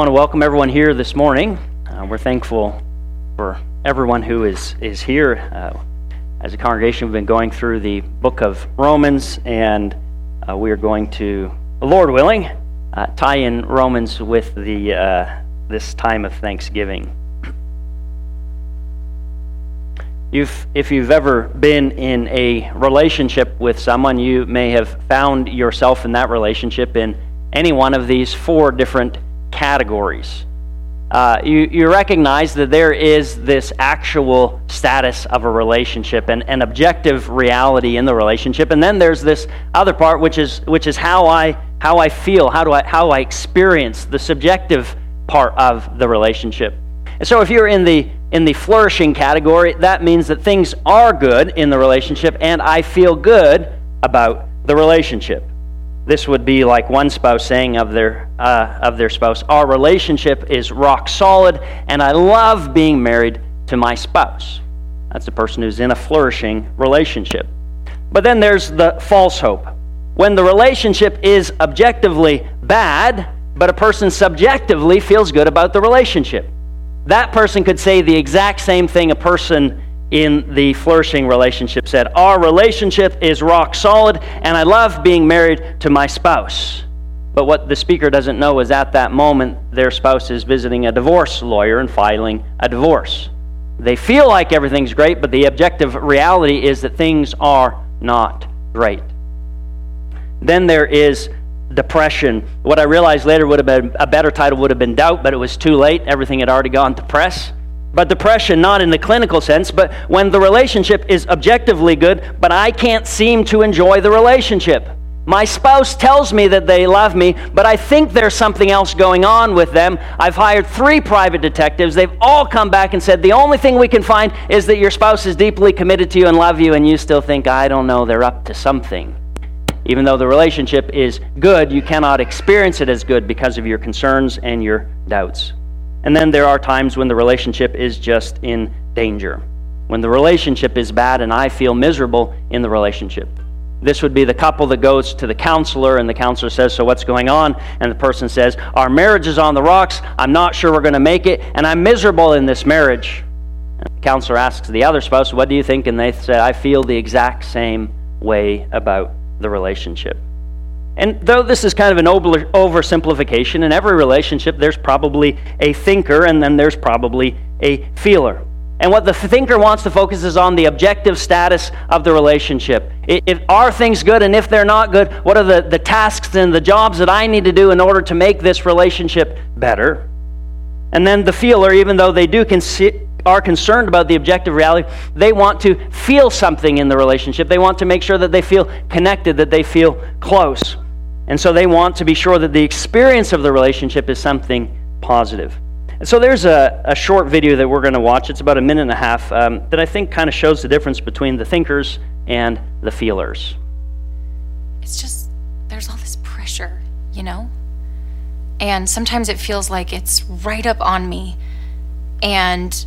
want to welcome everyone here this morning. Uh, we're thankful for everyone who is, is here. Uh, as a congregation, we've been going through the book of Romans, and uh, we are going to, Lord willing, uh, tie in Romans with the, uh, this time of Thanksgiving. You've, if you've ever been in a relationship with someone, you may have found yourself in that relationship in any one of these four different categories. Uh, you, you recognize that there is this actual status of a relationship and an objective reality in the relationship, and then there's this other part, which is which is how I how I feel, how do I how I experience the subjective part of the relationship. And so, if you're in the in the flourishing category, that means that things are good in the relationship, and I feel good about the relationship. This would be like one spouse saying of their, uh, of their spouse, Our relationship is rock solid, and I love being married to my spouse. That's a person who's in a flourishing relationship. But then there's the false hope. When the relationship is objectively bad, but a person subjectively feels good about the relationship. That person could say the exact same thing a person in the flourishing relationship said, Our relationship is rock solid, and I love being married to my spouse. But what the speaker doesn't know is at that moment, their spouse is visiting a divorce lawyer and filing a divorce. They feel like everything's great, but the objective reality is that things are not great. Then there is depression. What I realized later would have been a better title would have been doubt, but it was too late. Everything had already gone to press. But depression, not in the clinical sense, but when the relationship is objectively good, but I can't seem to enjoy the relationship. My spouse tells me that they love me, but I think there's something else going on with them. I've hired three private detectives. They've all come back and said the only thing we can find is that your spouse is deeply committed to you and love you, and you still think, I don't know, they're up to something. Even though the relationship is good, you cannot experience it as good because of your concerns and your doubts. And then there are times when the relationship is just in danger. When the relationship is bad and I feel miserable in the relationship. This would be the couple that goes to the counselor, and the counselor says, So what's going on? And the person says, Our marriage is on the rocks. I'm not sure we're going to make it, and I'm miserable in this marriage. And the counselor asks the other spouse, What do you think? And they say, I feel the exact same way about the relationship. And though this is kind of an oversimplification, in every relationship there's probably a thinker and then there's probably a feeler. And what the thinker wants to focus is on the objective status of the relationship. If are things good and if they're not good, what are the, the tasks and the jobs that I need to do in order to make this relationship better? And then the feeler, even though they do consi- are concerned about the objective reality, they want to feel something in the relationship. They want to make sure that they feel connected, that they feel close. And so they want to be sure that the experience of the relationship is something positive. And so there's a, a short video that we're going to watch. It's about a minute and a half um, that I think kind of shows the difference between the thinkers and the feelers. It's just, there's all this pressure, you know? And sometimes it feels like it's right up on me. And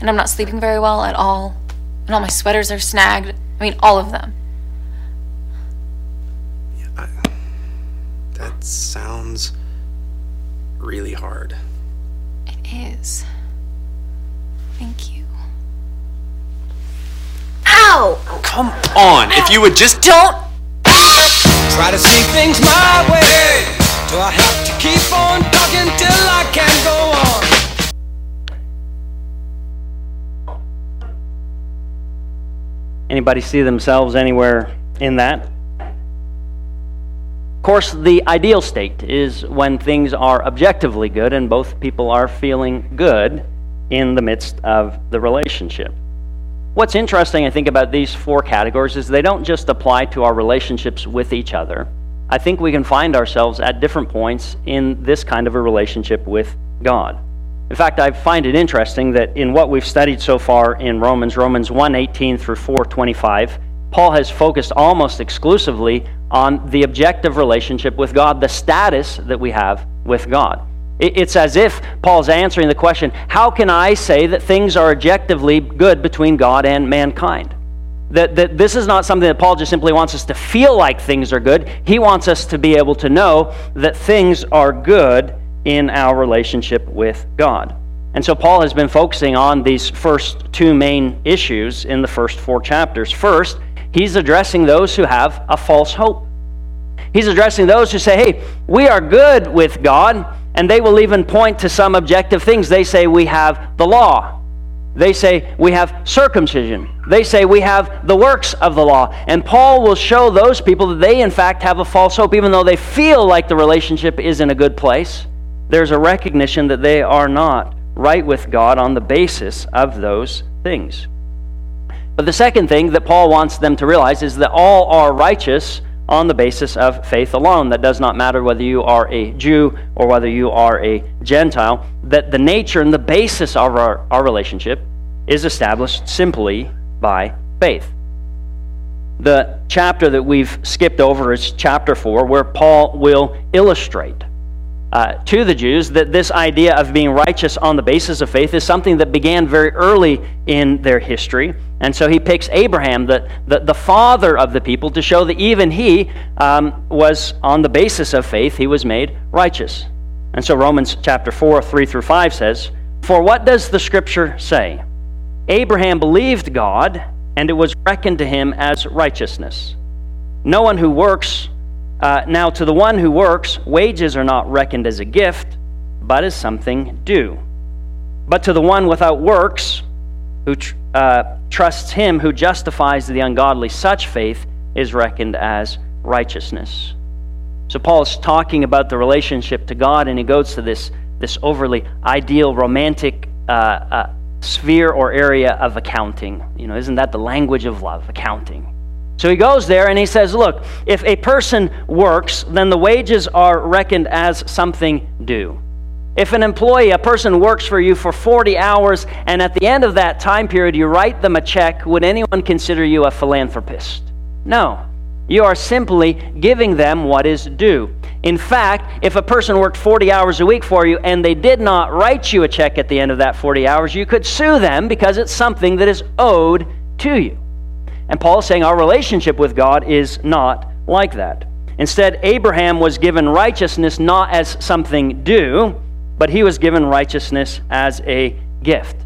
And I'm not sleeping very well at all. And all my sweaters are snagged. I mean, all of them. That sounds really hard. It is. Thank you. Ow! Come on, if you would just. Don't! Try to see things my way. Do I have to keep on talking till I can go on? Anybody see themselves anywhere in that? Of course, the ideal state is when things are objectively good and both people are feeling good in the midst of the relationship. What's interesting, I think, about these four categories is they don't just apply to our relationships with each other. I think we can find ourselves at different points in this kind of a relationship with God. In fact, I find it interesting that in what we've studied so far in Romans, Romans 1:18 through 4:25, Paul has focused almost exclusively on the objective relationship with God, the status that we have with God. It's as if Paul's answering the question how can I say that things are objectively good between God and mankind? That, that this is not something that Paul just simply wants us to feel like things are good. He wants us to be able to know that things are good in our relationship with God. And so Paul has been focusing on these first two main issues in the first four chapters. First, he's addressing those who have a false hope. He's addressing those who say, hey, we are good with God and they will even point to some objective things. They say we have the law. They say we have circumcision. They say we have the works of the law. And Paul will show those people that they, in fact, have a false hope, even though they feel like the relationship is in a good place. There's a recognition that they are not right with God on the basis of those things. But the second thing that Paul wants them to realize is that all are righteous on the basis of faith alone. That does not matter whether you are a Jew or whether you are a Gentile. That the nature and the basis of our, our relationship is established simply by faith. The chapter that we've skipped over is chapter 4, where Paul will illustrate uh, to the Jews that this idea of being righteous on the basis of faith is something that began very early in their history. And so he picks Abraham, the, the, the father of the people, to show that even he um, was, on the basis of faith, he was made righteous. And so Romans chapter 4, 3 through 5 says, For what does the scripture say? Abraham believed God, and it was reckoned to him as righteousness. No one who works uh, now, to the one who works, wages are not reckoned as a gift, but as something due. But to the one without works, who tr- uh, trusts him who justifies the ungodly, such faith is reckoned as righteousness. So, Paul is talking about the relationship to God, and he goes to this, this overly ideal, romantic uh, uh sphere or area of accounting. You know, isn't that the language of love, accounting? So he goes there and he says, Look, if a person works, then the wages are reckoned as something due. If an employee, a person works for you for 40 hours, and at the end of that time period you write them a check, would anyone consider you a philanthropist? No. You are simply giving them what is due. In fact, if a person worked 40 hours a week for you and they did not write you a check at the end of that 40 hours, you could sue them because it's something that is owed to you. And Paul is saying our relationship with God is not like that. Instead, Abraham was given righteousness not as something due, but he was given righteousness as a gift.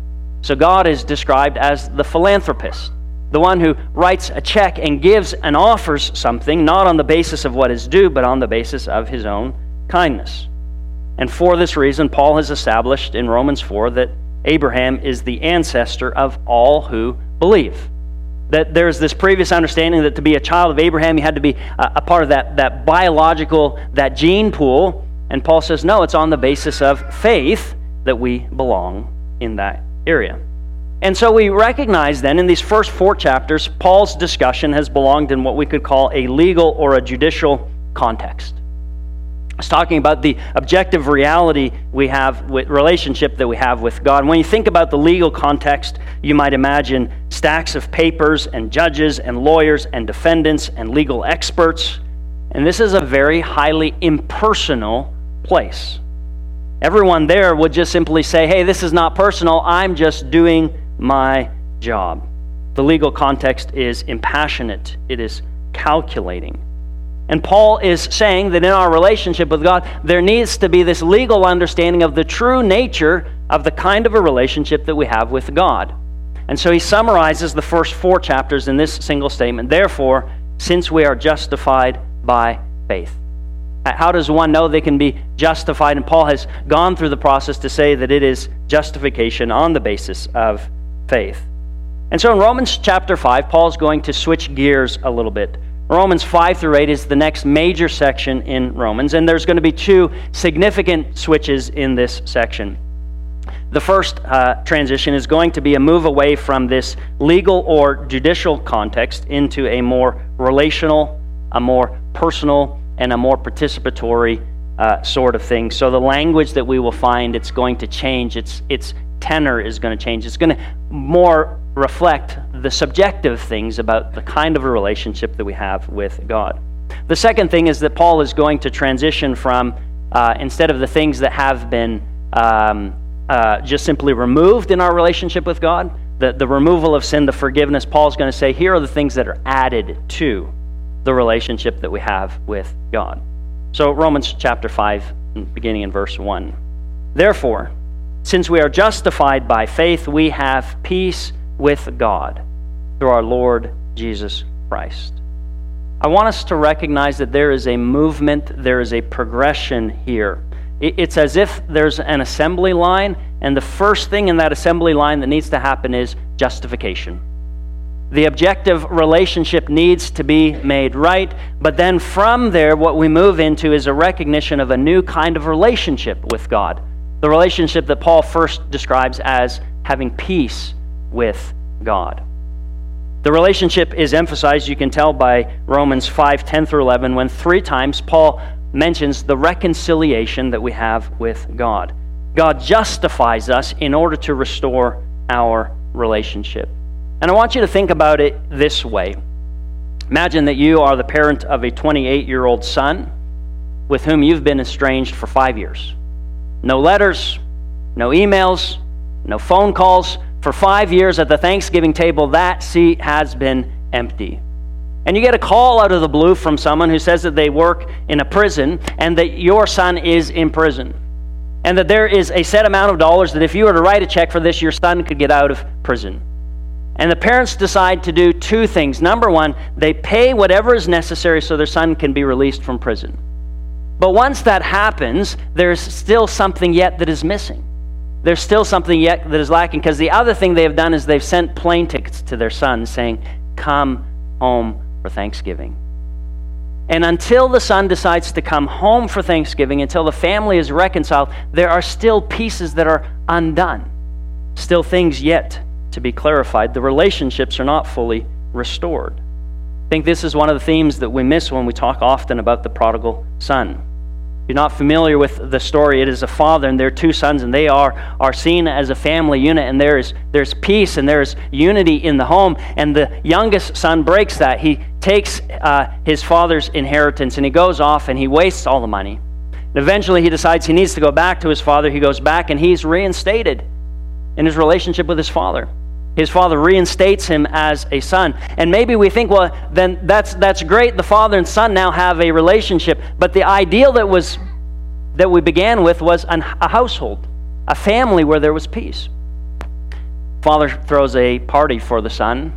So God is described as the philanthropist, the one who writes a check and gives and offers something, not on the basis of what is due, but on the basis of his own kindness. And for this reason, Paul has established in Romans 4 that Abraham is the ancestor of all who believe that there's this previous understanding that to be a child of Abraham, you had to be a, a, part of that, that biological, that gene pool. And Paul says, no, it's on the basis of faith that we belong in that area. And so we recognize then in these first four chapters, Paul's discussion has belonged in what we could call a legal or a judicial context. It's talking about the objective reality we have with relationship that we have with God. When you think about the legal context, you might imagine stacks of papers and judges and lawyers and defendants and legal experts. And this is a very highly impersonal place. Everyone there would just simply say, hey, this is not personal. I'm just doing my job. The legal context is impassionate, it is calculating. And Paul is saying that in our relationship with God, there needs to be this legal understanding of the true nature of the kind of a relationship that we have with God. And so he summarizes the first four chapters in this single statement. Therefore, since we are justified by faith. How does one know they can be justified? And Paul has gone through the process to say that it is justification on the basis of faith. And so in Romans chapter 5, Paul's going to switch gears a little bit. Romans 5 through 8 is the next major section in Romans, and there's going to be two significant switches in this section. The first uh, transition is going to be a move away from this legal or judicial context into a more relational, a more personal, and a more participatory uh, sort of thing. So the language that we will find, it's going to change. Its its tenor is going to change. It's going to more reflect the subjective things about the kind of a relationship that we have with God. The second thing is that Paul is going to transition from uh, instead of the things that have been um, uh, just simply removed in our relationship with God, the, the removal of sin, the forgiveness, Paul's going to say, here are the things that are added to the relationship that we have with God. So, Romans chapter 5, beginning in verse 1. Therefore, since we are justified by faith, we have peace with God through our Lord Jesus Christ. I want us to recognize that there is a movement, there is a progression here. It's as if there's an assembly line, and the first thing in that assembly line that needs to happen is justification. The objective relationship needs to be made right, but then from there, what we move into is a recognition of a new kind of relationship with God. The relationship that Paul first describes as having peace with God. The relationship is emphasized, you can tell by Romans 5 10 through 11, when three times Paul mentions the reconciliation that we have with God. God justifies us in order to restore our relationship. And I want you to think about it this way Imagine that you are the parent of a 28 year old son with whom you've been estranged for five years. No letters, no emails, no phone calls. For five years at the Thanksgiving table, that seat has been empty. And you get a call out of the blue from someone who says that they work in a prison and that your son is in prison. And that there is a set amount of dollars that if you were to write a check for this, your son could get out of prison. And the parents decide to do two things. Number one, they pay whatever is necessary so their son can be released from prison. But once that happens, there's still something yet that is missing there's still something yet that is lacking because the other thing they have done is they've sent plane tickets to their son saying, Come home for Thanksgiving. And until the son decides to come home for Thanksgiving, until the family is reconciled, there are still pieces that are undone, still things yet to be clarified. The relationships are not fully restored. I think this is one of the themes that we miss when we talk often about the prodigal son you're not familiar with the story, it is a father and their two sons, and they are, are seen as a family unit, and there is there's peace and there is unity in the home. And the youngest son breaks that. He takes uh, his father's inheritance and he goes off and he wastes all the money. And eventually, he decides he needs to go back to his father. He goes back and he's reinstated in his relationship with his father. His father reinstates him as a son. And maybe we think, well, then that's, that's great. The father and son now have a relationship. But the ideal that, was, that we began with was an, a household, a family where there was peace. Father throws a party for the son,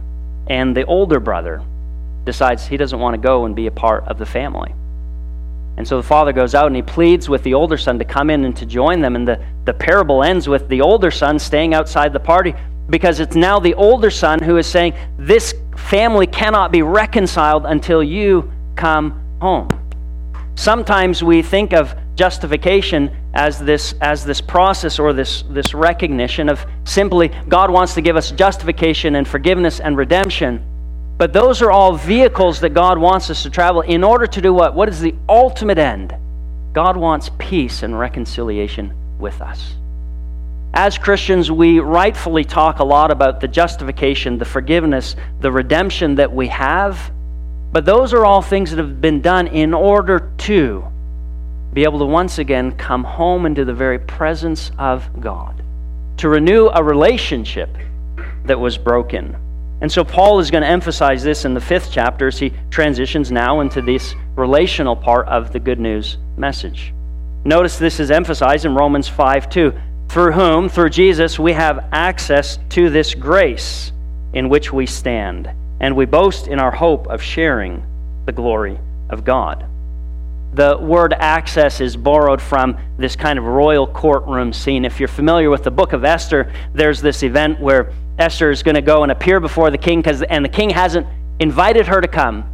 and the older brother decides he doesn't want to go and be a part of the family. And so the father goes out and he pleads with the older son to come in and to join them. And the, the parable ends with the older son staying outside the party because it's now the older son who is saying, This family cannot be reconciled until you come home. Sometimes we think of justification as this, as this process or this, this recognition of simply God wants to give us justification and forgiveness and redemption. But those are all vehicles that God wants us to travel in order to do what? What is the ultimate end? God wants peace and reconciliation with us. As Christians, we rightfully talk a lot about the justification, the forgiveness, the redemption that we have. But those are all things that have been done in order to be able to once again come home into the very presence of God, to renew a relationship that was broken. And so Paul is going to emphasize this in the fifth chapter as he transitions now into this relational part of the good news message. Notice this is emphasized in Romans 5 2 through whom, through Jesus, we have access to this grace in which we stand, and we boast in our hope of sharing the glory of God. the word access is borrowed from this kind of royal courtroom scene. If you're familiar with the book of Esther, there's this event where Esther is going to go and appear before the king, cause, and the king hasn't invited her to come.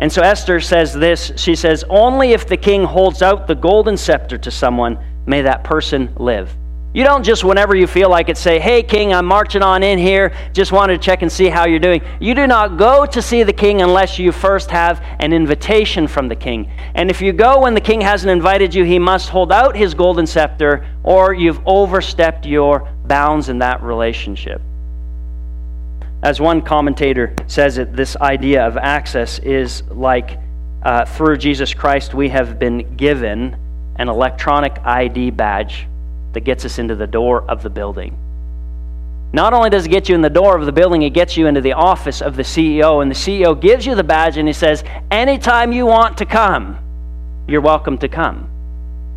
And so Esther says this She says, Only if the king holds out the golden scepter to someone, may that person live. You don't just, whenever you feel like it, say, Hey, king, I'm marching on in here. Just wanted to check and see how you're doing. You do not go to see the king unless you first have an invitation from the king. And if you go when the king hasn't invited you, he must hold out his golden scepter, or you've overstepped your bounds in that relationship. As one commentator says it, this idea of access is like uh, through Jesus Christ, we have been given an electronic ID badge that gets us into the door of the building. Not only does it get you in the door of the building, it gets you into the office of the CEO, and the CEO gives you the badge and he says, Anytime you want to come, you're welcome to come.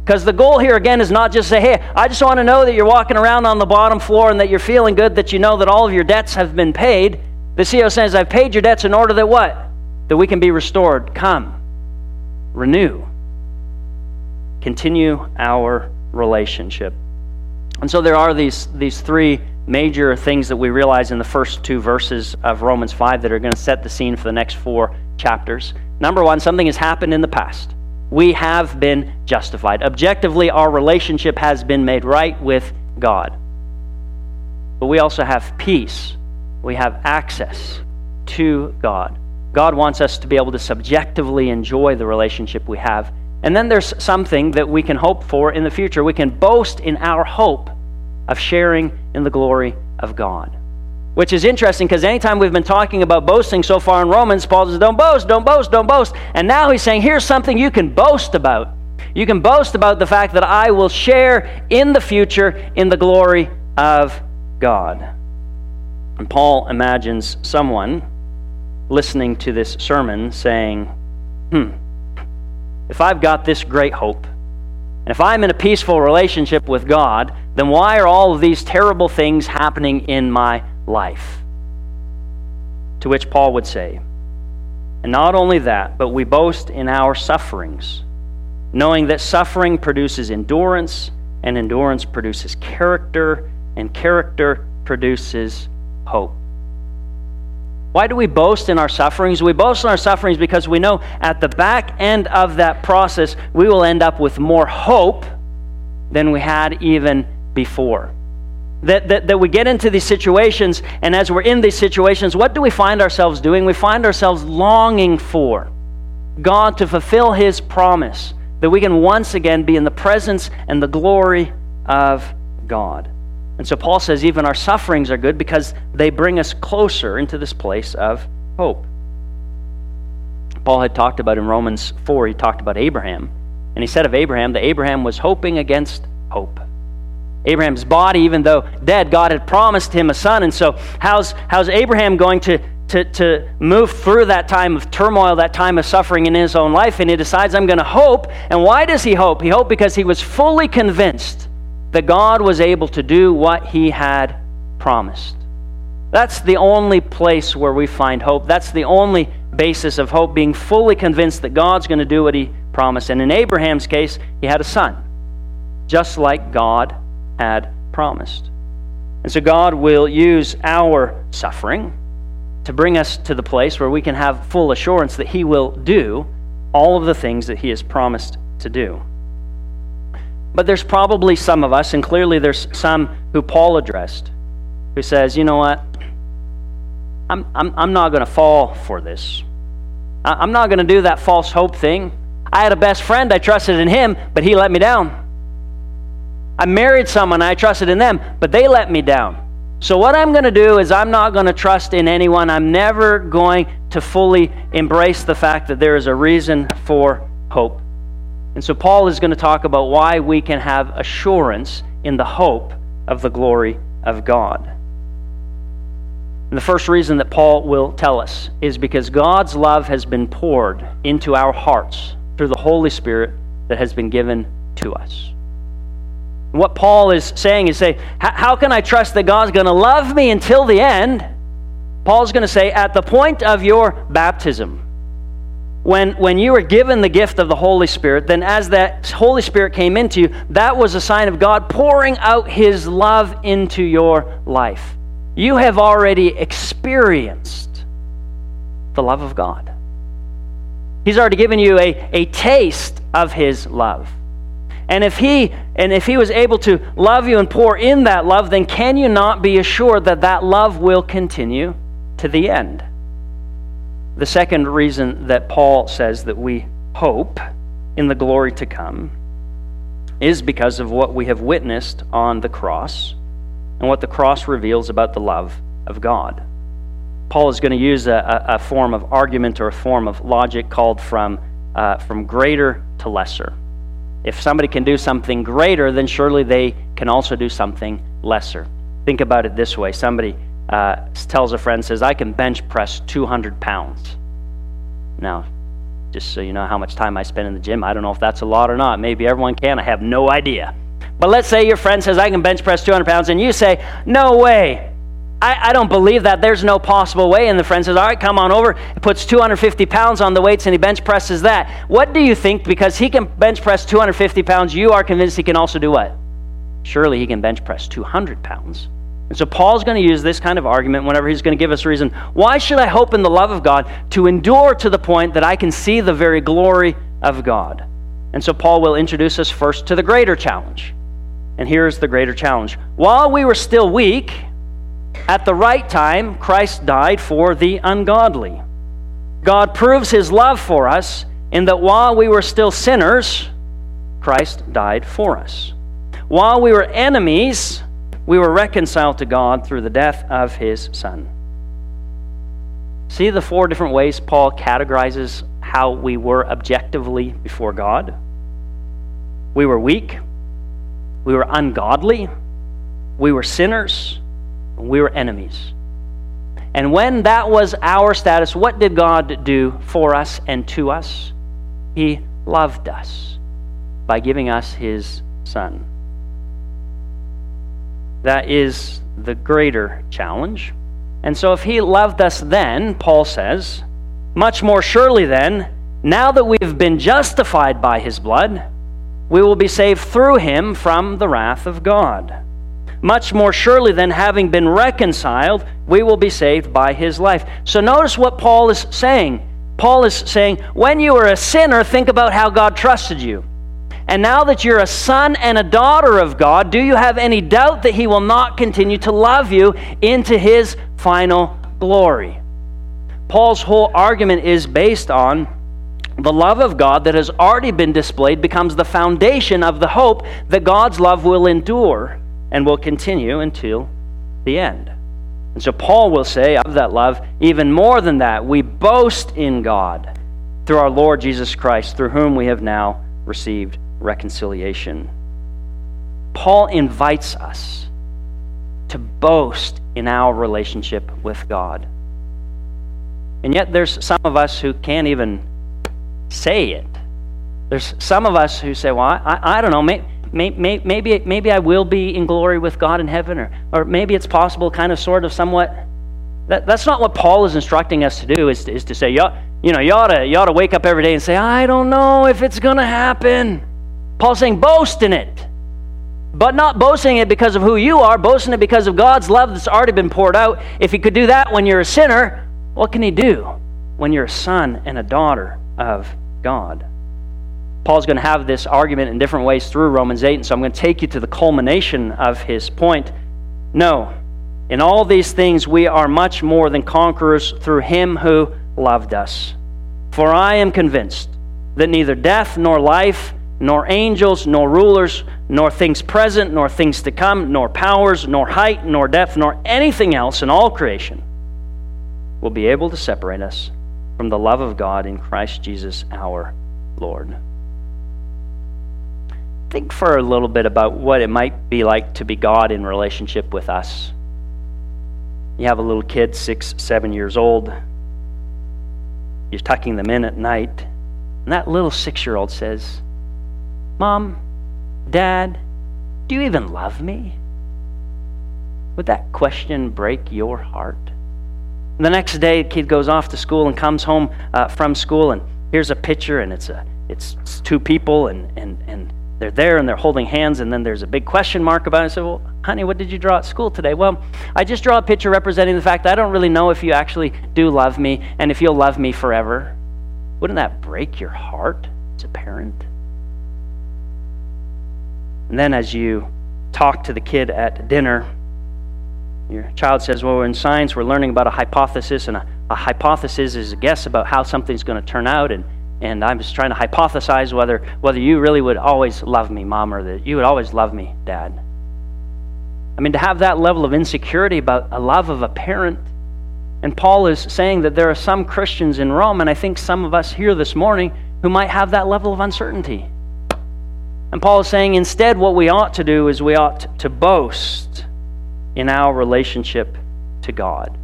Because the goal here again is not just to say, Hey, I just want to know that you're walking around on the bottom floor and that you're feeling good, that you know that all of your debts have been paid. The CEO says, I've paid your debts in order that what? That we can be restored. Come, renew, continue our relationship. And so there are these, these three major things that we realize in the first two verses of Romans 5 that are going to set the scene for the next four chapters. Number one, something has happened in the past. We have been justified. Objectively, our relationship has been made right with God. But we also have peace, we have access to God. God wants us to be able to subjectively enjoy the relationship we have and then there's something that we can hope for in the future. We can boast in our hope of sharing in the glory of God. Which is interesting because anytime we've been talking about boasting so far in Romans, Paul says, Don't boast, don't boast, don't boast. And now he's saying, Here's something you can boast about. You can boast about the fact that I will share in the future in the glory of God. And Paul imagines someone listening to this sermon saying, Hmm, if I've got this great hope, and if I'm in a peaceful relationship with God, then why are all of these terrible things happening in my life? To which Paul would say, and not only that, but we boast in our sufferings, knowing that suffering produces endurance, and endurance produces character, and character produces hope. Why do we boast in our sufferings? We boast in our sufferings because we know at the back end of that process, we will end up with more hope than we had even before. That, that, that we get into these situations, and as we're in these situations, what do we find ourselves doing? We find ourselves longing for God to fulfill His promise that we can once again be in the presence and the glory of God. And so Paul says even our sufferings are good because they bring us closer into this place of hope. Paul had talked about in Romans 4, he talked about Abraham. And he said of Abraham that Abraham was hoping against hope. Abraham's body, even though dead, God had promised him a son. And so, how's, how's Abraham going to, to, to move through that time of turmoil, that time of suffering in his own life? And he decides, I'm going to hope. And why does he hope? He hoped because he was fully convinced that God was able to do what he had promised. That's the only place where we find hope. That's the only basis of hope, being fully convinced that God's going to do what he promised. And in Abraham's case, he had a son, just like God had promised. And so God will use our suffering to bring us to the place where we can have full assurance that he will do all of the things that he has promised to do. But there's probably some of us, and clearly there's some who Paul addressed, who says, you know what? I'm, I'm, I'm not going to fall for this. I'm not going to do that false hope thing. I had a best friend, I trusted in him, but he let me down. I married someone, I trusted in them, but they let me down. So, what I'm going to do is, I'm not going to trust in anyone. I'm never going to fully embrace the fact that there is a reason for hope. And so Paul is going to talk about why we can have assurance in the hope of the glory of God. And the first reason that Paul will tell us is because God's love has been poured into our hearts through the Holy Spirit that has been given to us. And what Paul is saying is say, how can I trust that God's going to love me until the end? Paul's going to say, at the point of your baptism, when, when you were given the gift of the Holy Spirit, then as that Holy Spirit came into you, that was a sign of God pouring out His love into your life. You have already experienced the love of God. He's already given you a, a taste of His love. And if he and if he was able to love you and pour in that love, then can you not be assured that that love will continue to the end? The second reason that Paul says that we hope in the glory to come is because of what we have witnessed on the cross and what the cross reveals about the love of God. Paul is going to use a, a, form of argument or a form of logic called from, uh, from greater to lesser. If somebody can do something greater, then surely they can also do something lesser. Think about it this way somebody uh, tells a friend, says, I can bench press 200 pounds. Now, just so you know how much time I spend in the gym, I don't know if that's a lot or not. Maybe everyone can. I have no idea. But let's say your friend says, I can bench press 200 pounds, and you say, No way. I, I, don't believe that. There's no possible way. And the friend says, All right, come on over. He puts 250 pounds on the weights and he bench presses that. What do you think? Because he can bench press 250 pounds, you are convinced he can also do what? Surely he can bench press 200 pounds. And so Paul's going to use this kind of argument whenever he's going to give us a reason. Why should I hope in the love of God to endure to the point that I can see the very glory of God? And so Paul will introduce us first to the greater challenge. And here's the greater challenge. While we were still weak, at the right time, Christ died for the ungodly. God proves his love for us in that while we were still sinners, Christ died for us. While we were enemies, we were reconciled to God through the death of his Son. See the four different ways Paul categorizes how we were objectively before God? We were weak, we were ungodly, we were sinners, we were enemies. And when that was our status, what did God do for us and to us? He loved us by giving us His Son. That is the greater challenge. And so, if He loved us then, Paul says, much more surely then, now that we've been justified by His blood, we will be saved through Him from the wrath of God much more surely than having been reconciled, we will be saved by his life. So notice what Paul is saying. Paul is saying, when you were a sinner, think about how God trusted you. And now that you're a son and a daughter of God, do you have any doubt that he will not continue to love you into his final glory? Paul's whole argument is based on the love of God that has already been displayed becomes the foundation of the hope that God's love will endure and will continue until the end. And so Paul will say of that love, even more than that, we boast in God through our Lord Jesus Christ, through whom we have now received reconciliation. Paul invites us to boast in our relationship with God. And yet, there's some of us who can't even say it. There's some of us who say, Well, I, I don't know, maybe, maybe, maybe, maybe I will be in glory with God in heaven, or, or maybe it's possible, kind of, sort of, somewhat. That, that's not what Paul is instructing us to do, is to, is to say, you, you know, you ought, to, you ought to wake up every day and say, I don't know if it's going to happen. Paul's saying, boast in it. But not boasting it because of who you are, boasting it because of God's love that's already been poured out. If he could do that when you're a sinner, what can he do when you're a son and a daughter of God? Paul's going to have this argument in different ways through Romans 8, and so I'm going to take you to the culmination of his point. No, in all these things we are much more than conquerors through him who loved us. For I am convinced that neither death nor life, nor angels, nor rulers, nor things present, nor things to come, nor powers, nor height, nor depth, nor anything else in all creation will be able to separate us from the love of God in Christ Jesus our Lord think for a little bit about what it might be like to be God in relationship with us. You have a little kid, six, seven years old. You're tucking them in at night, and that little six year old says, Mom, Dad, do you even love me? Would that question break your heart? The next day, the kid goes off to school and comes home uh, from school, and here's a picture and it's a it's, it's two people and, and, and they're there and they're holding hands and then there's a big question mark about it. I said, Well, honey, what did you draw at school today? Well, I just draw a picture representing the fact that I don't really know if you actually do love me and if you'll love me forever. Wouldn't that break your heart as a parent? And then as you talk to the kid at dinner, your child says, Well, in science, we're learning about a hypothesis, and a, a hypothesis is a guess about how something's going to turn out. And, and I'm just trying to hypothesize whether, whether you really would always love me, mom, or that you would always love me, dad. I mean, to have that level of insecurity about a love of a parent. And Paul is saying that there are some Christians in Rome, and I think some of us here this morning, who might have that level of uncertainty. And Paul is saying instead, what we ought to do is we ought to boast in our relationship to God.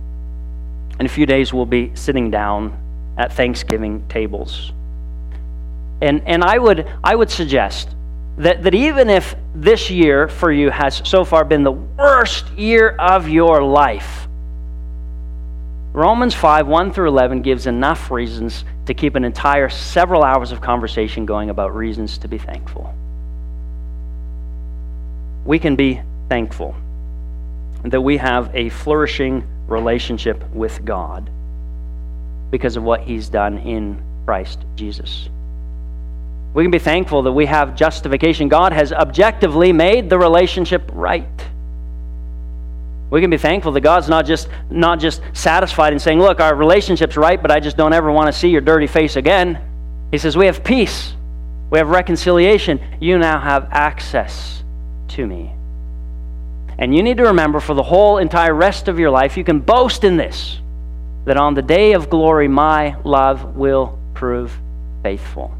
In a few days, we'll be sitting down at Thanksgiving tables. And, and I, would, I would suggest that, that even if this year for you has so far been the worst year of your life, Romans 5 1 through 11 gives enough reasons to keep an entire several hours of conversation going about reasons to be thankful we can be thankful that we have a flourishing relationship with God because of what He's done in Christ Jesus. We can be thankful that we have justification. God has objectively made the relationship right. We can be thankful that God's not just not just satisfied in saying, "Look, our relationship's right, but I just don't ever want to see your dirty face again." He says, "We have peace. We have reconciliation. You now have access to me. And you need to remember for the whole entire rest of your life, you can boast in this that on the day of glory, my love will prove faithful.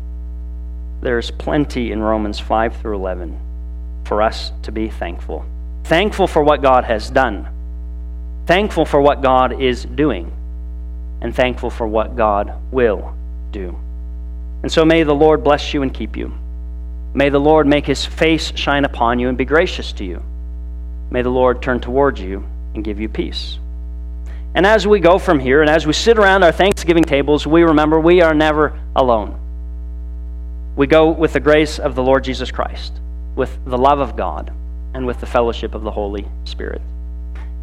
There's plenty in Romans 5 through 11 for us to be thankful. Thankful for what God has done, thankful for what God is doing, and thankful for what God will do. And so may the Lord bless you and keep you. May the Lord make his face shine upon you and be gracious to you. May the Lord turn towards you and give you peace. And as we go from here and as we sit around our Thanksgiving tables, we remember we are never alone. We go with the grace of the Lord Jesus Christ, with the love of God, and with the fellowship of the Holy Spirit.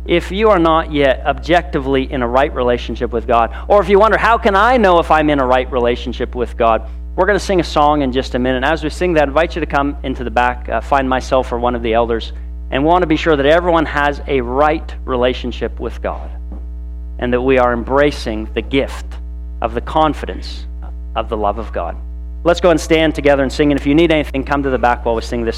If you are not yet objectively in a right relationship with God, or if you wonder, how can I know if I'm in a right relationship with God? We're going to sing a song in just a minute. As we sing that, I invite you to come into the back, uh, find myself or one of the elders, and want to be sure that everyone has a right relationship with God and that we are embracing the gift of the confidence of the love of God. Let's go and stand together and sing. And if you need anything, come to the back while we sing this.